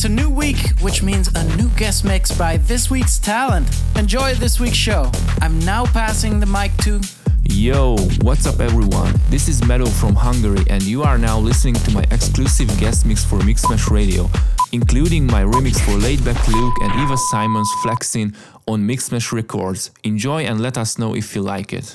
It's a new week, which means a new guest mix by this week's talent. Enjoy this week's show. I'm now passing the mic to. Yo, what's up everyone? This is MADDOW from Hungary, and you are now listening to my exclusive guest mix for Mixmash Radio, including my remix for Laidback Luke and Eva Simons Flexin on Mixmash Records. Enjoy and let us know if you like it.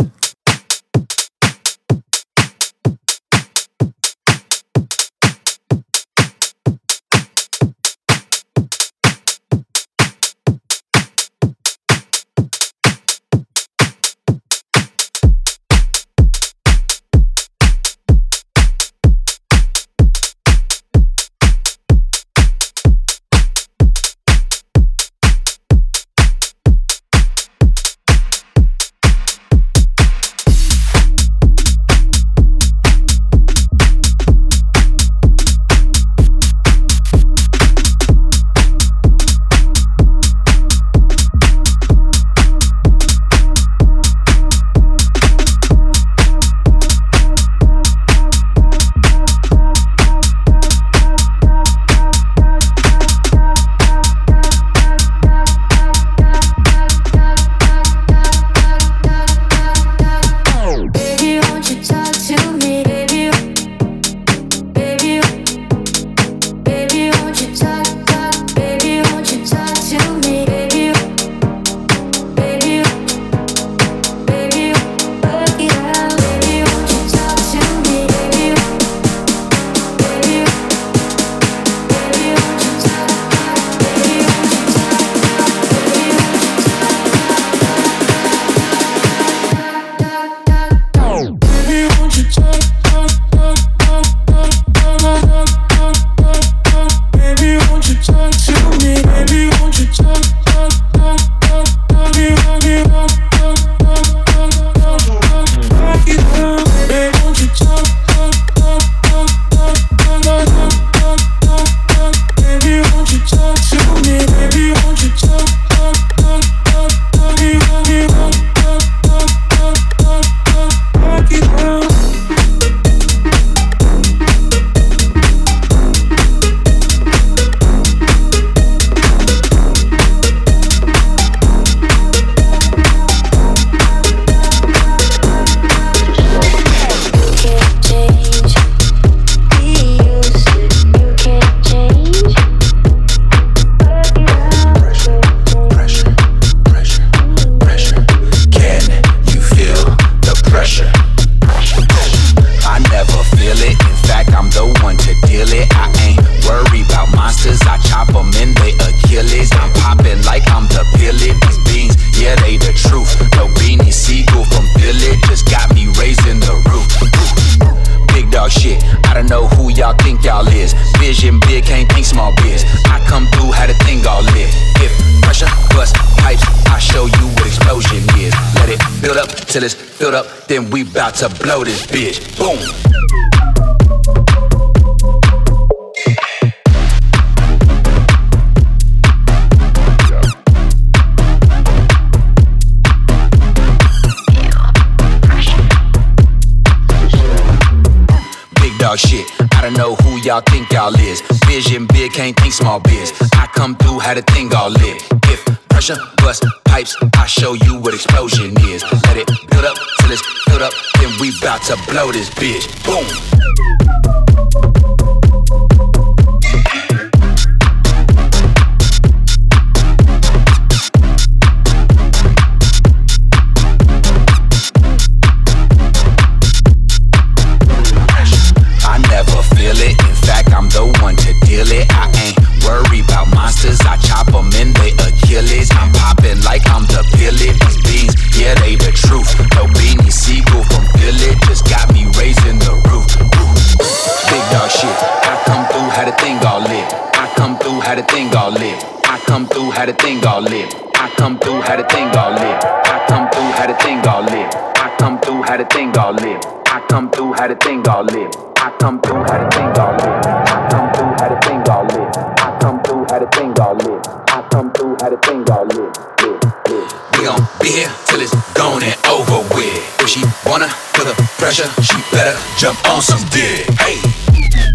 To blow this bitch. Boom. Big dog shit. I don't know who y'all think y'all is. Vision big, can't think small biz. I come through, had a thing all lit. If pressure bust pipes, I show you what explosion is. Let it build up till it's filled up we bout to blow this bitch. Boom. how the thing all live. I come through how the thing all lit. I come through how the thing all lit. I come through how the thing all lit. I come through how the thing all lit. I come through how the thing all lit. I come through how the thing all lit. I come through how the thing all lit. I come through how the thing all lit. I come through how the thing all live. We gon' be here till it's gone and over with. If she wanna feel the pressure, she better jump on some dick. Hey.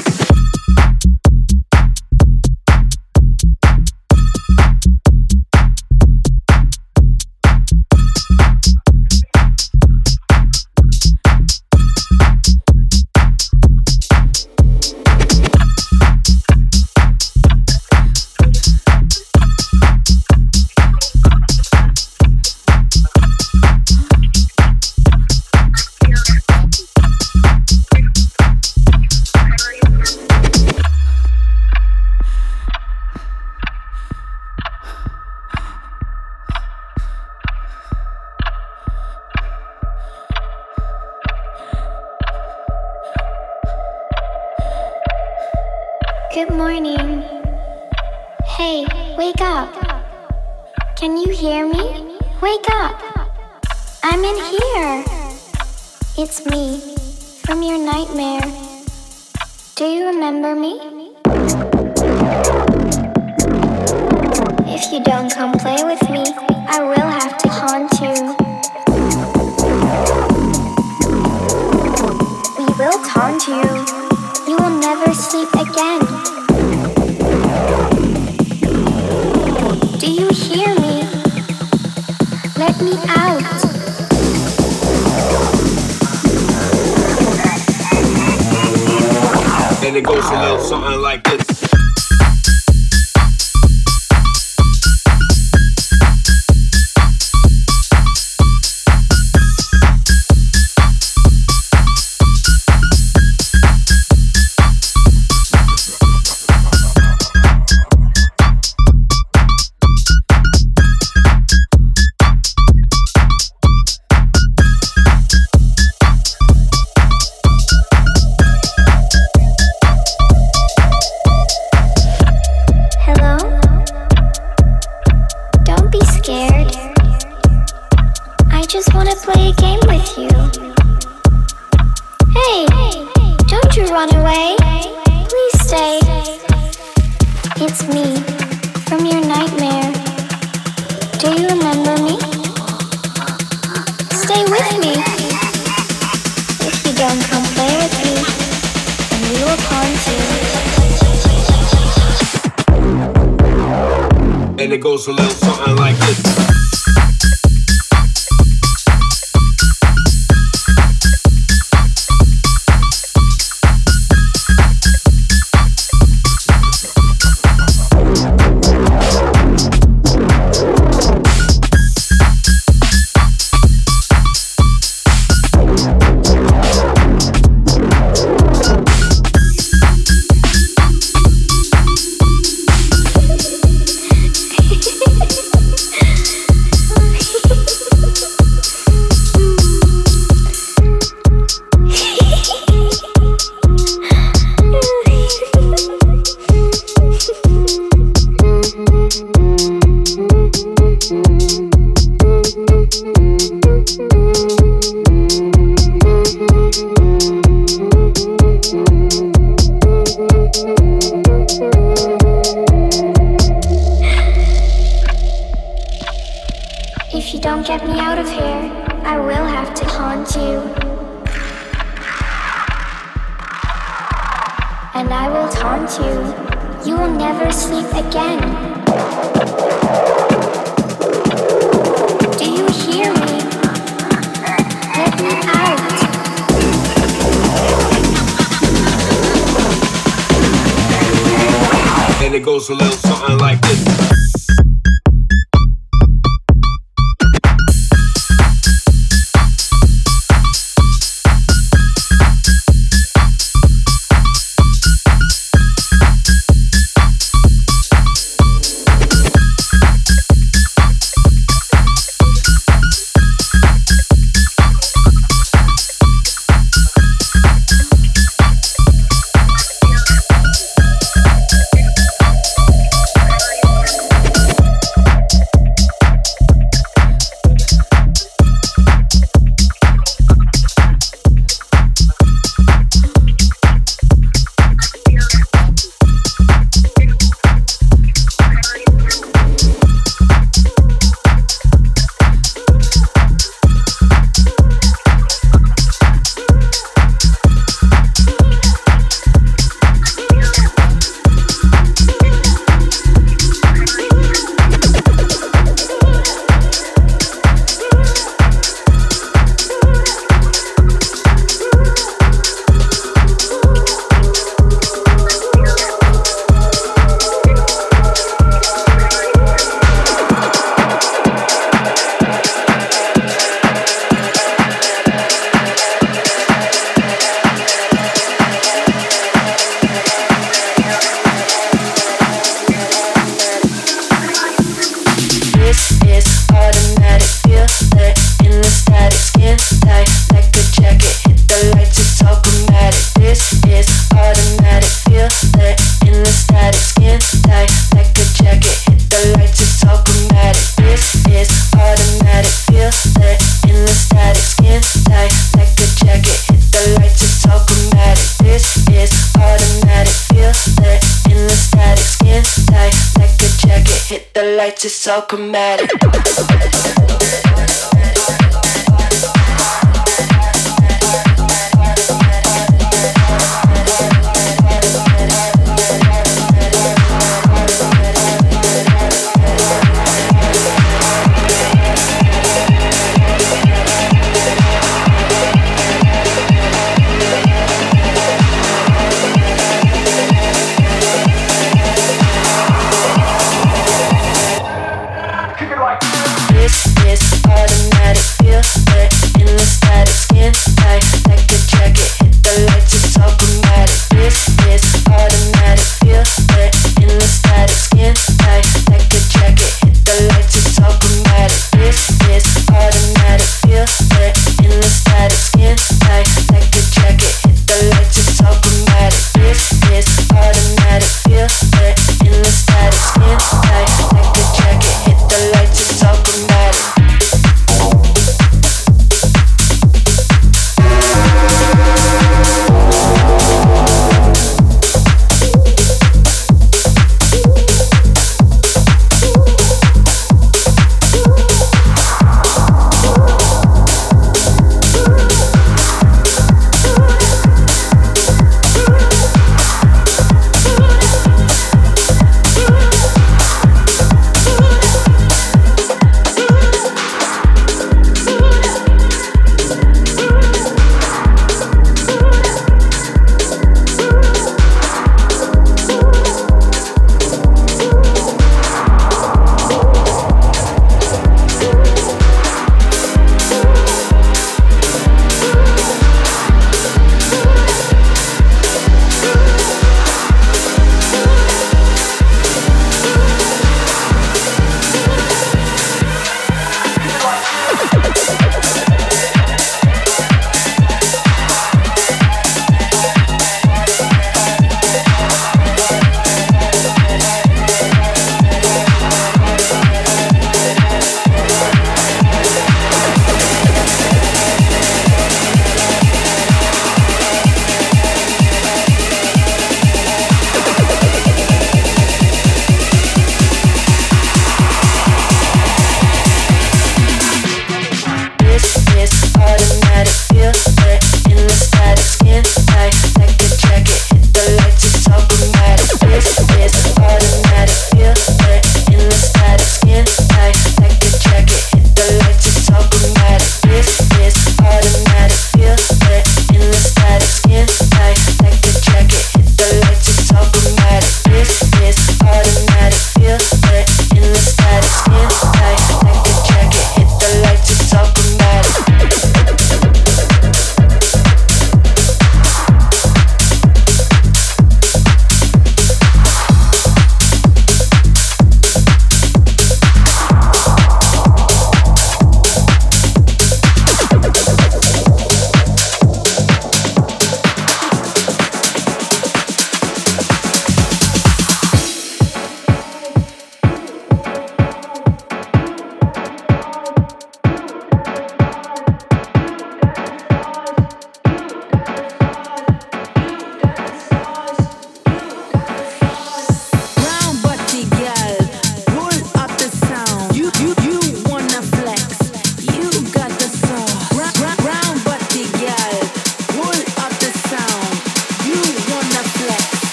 so chromatic.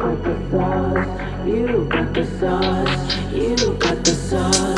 got the sauce, you got the sauce, you got the sauce.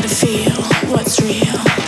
gotta feel what's real.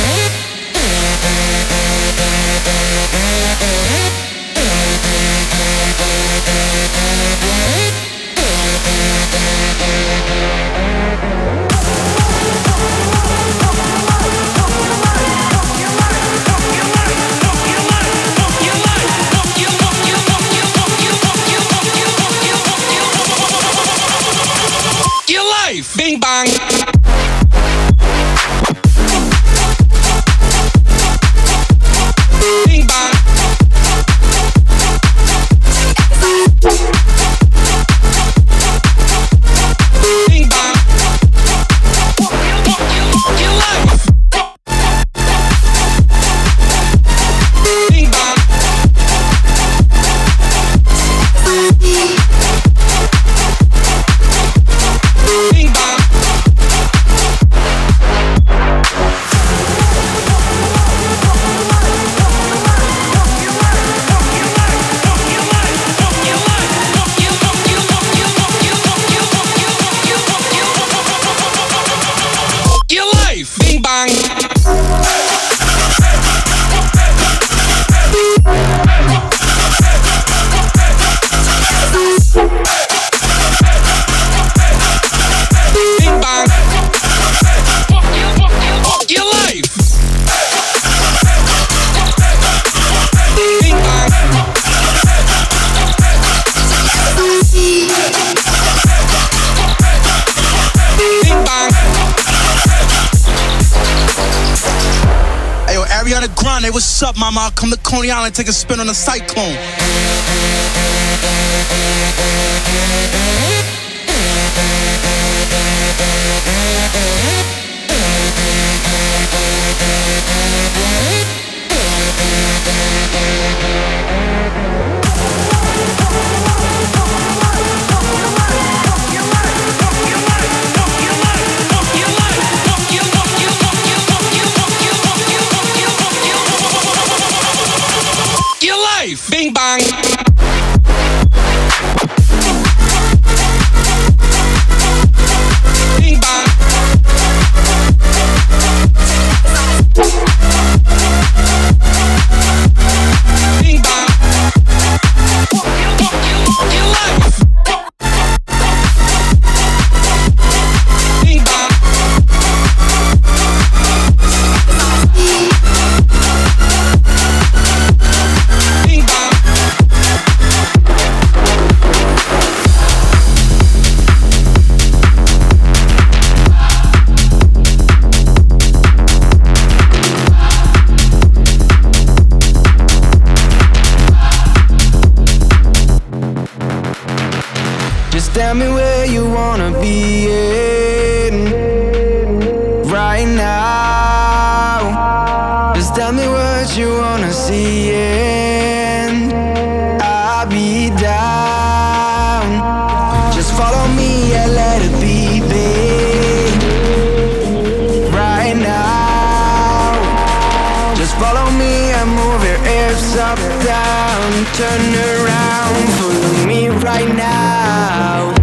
mama, I'll come to Coney Island, take a spin on a cyclone. down, turn around, follow me right now.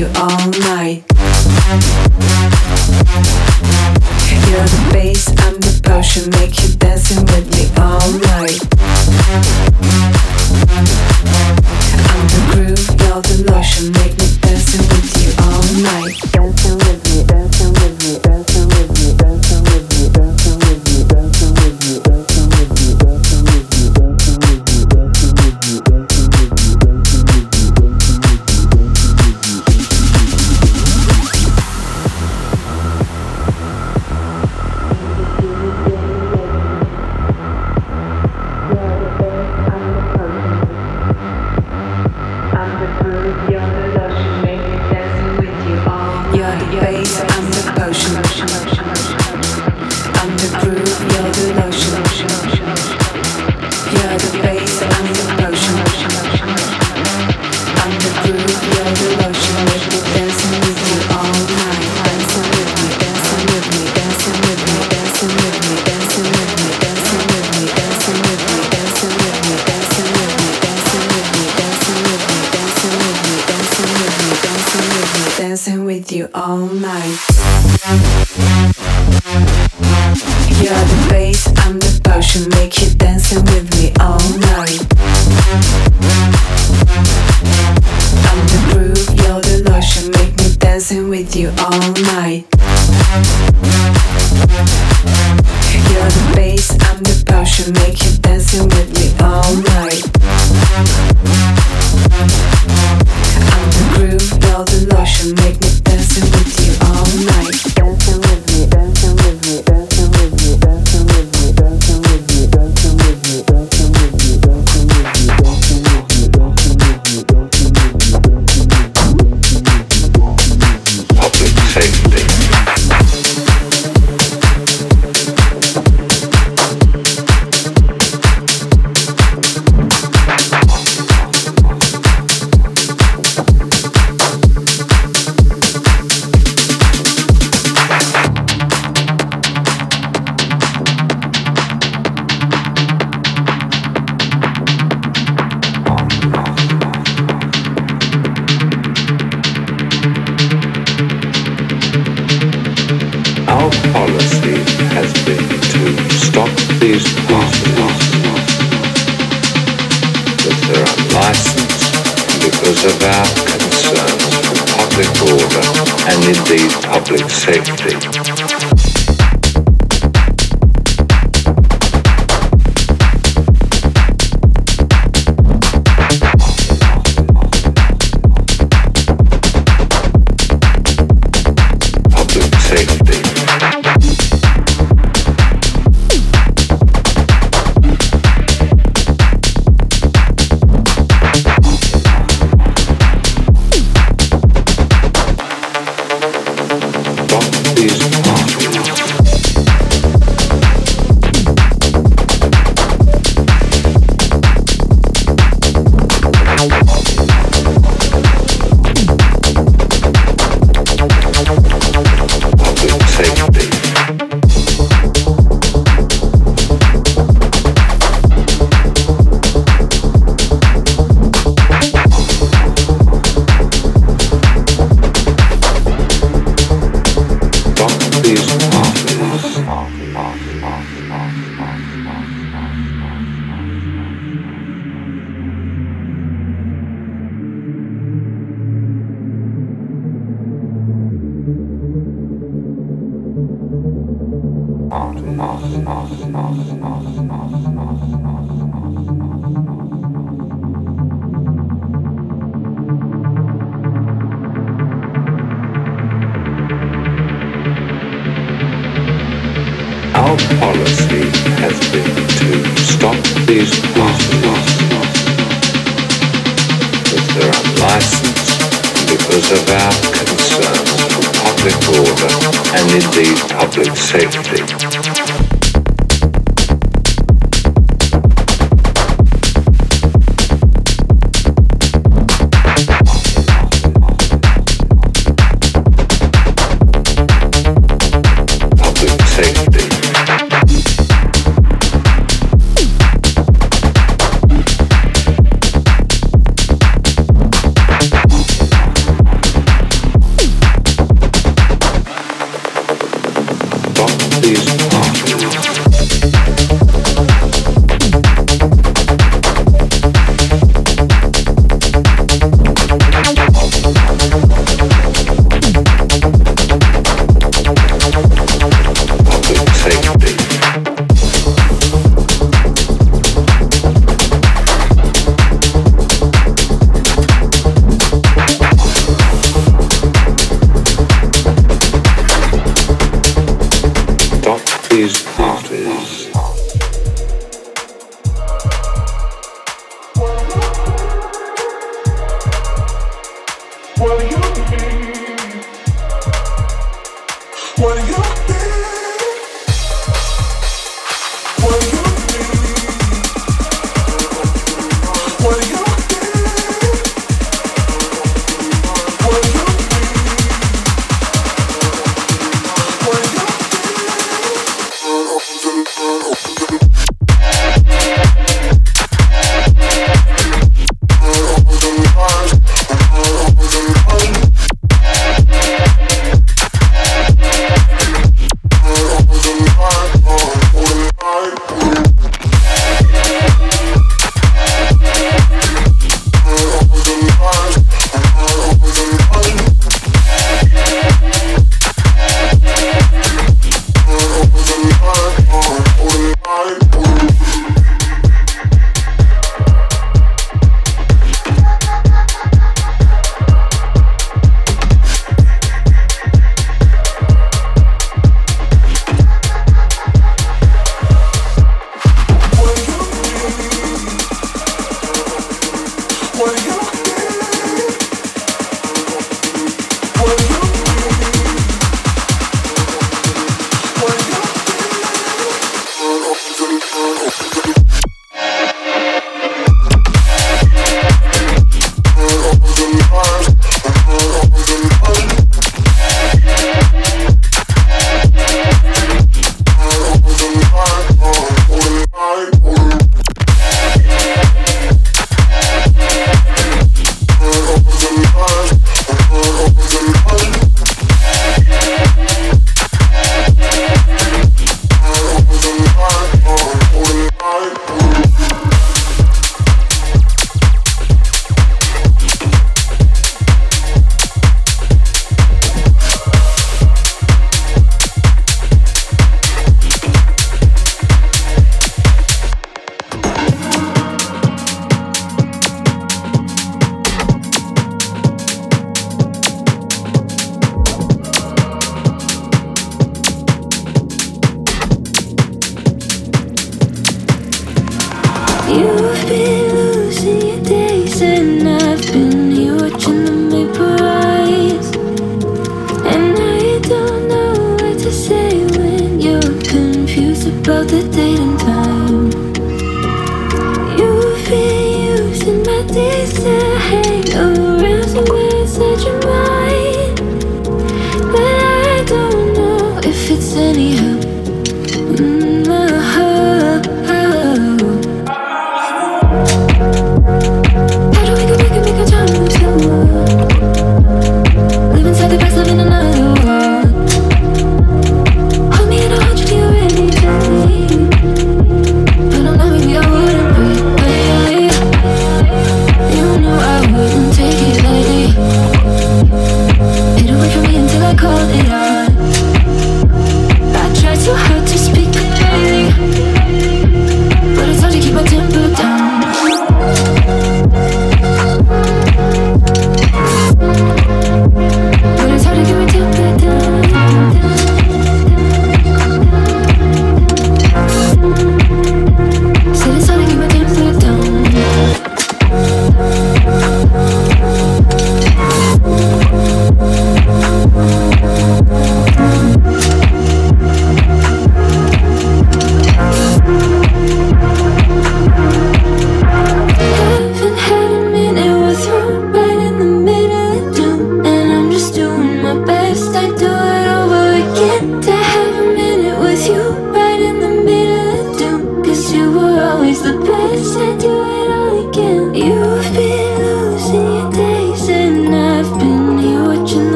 you all night. You're the base, I'm the potion maker. Lotion make me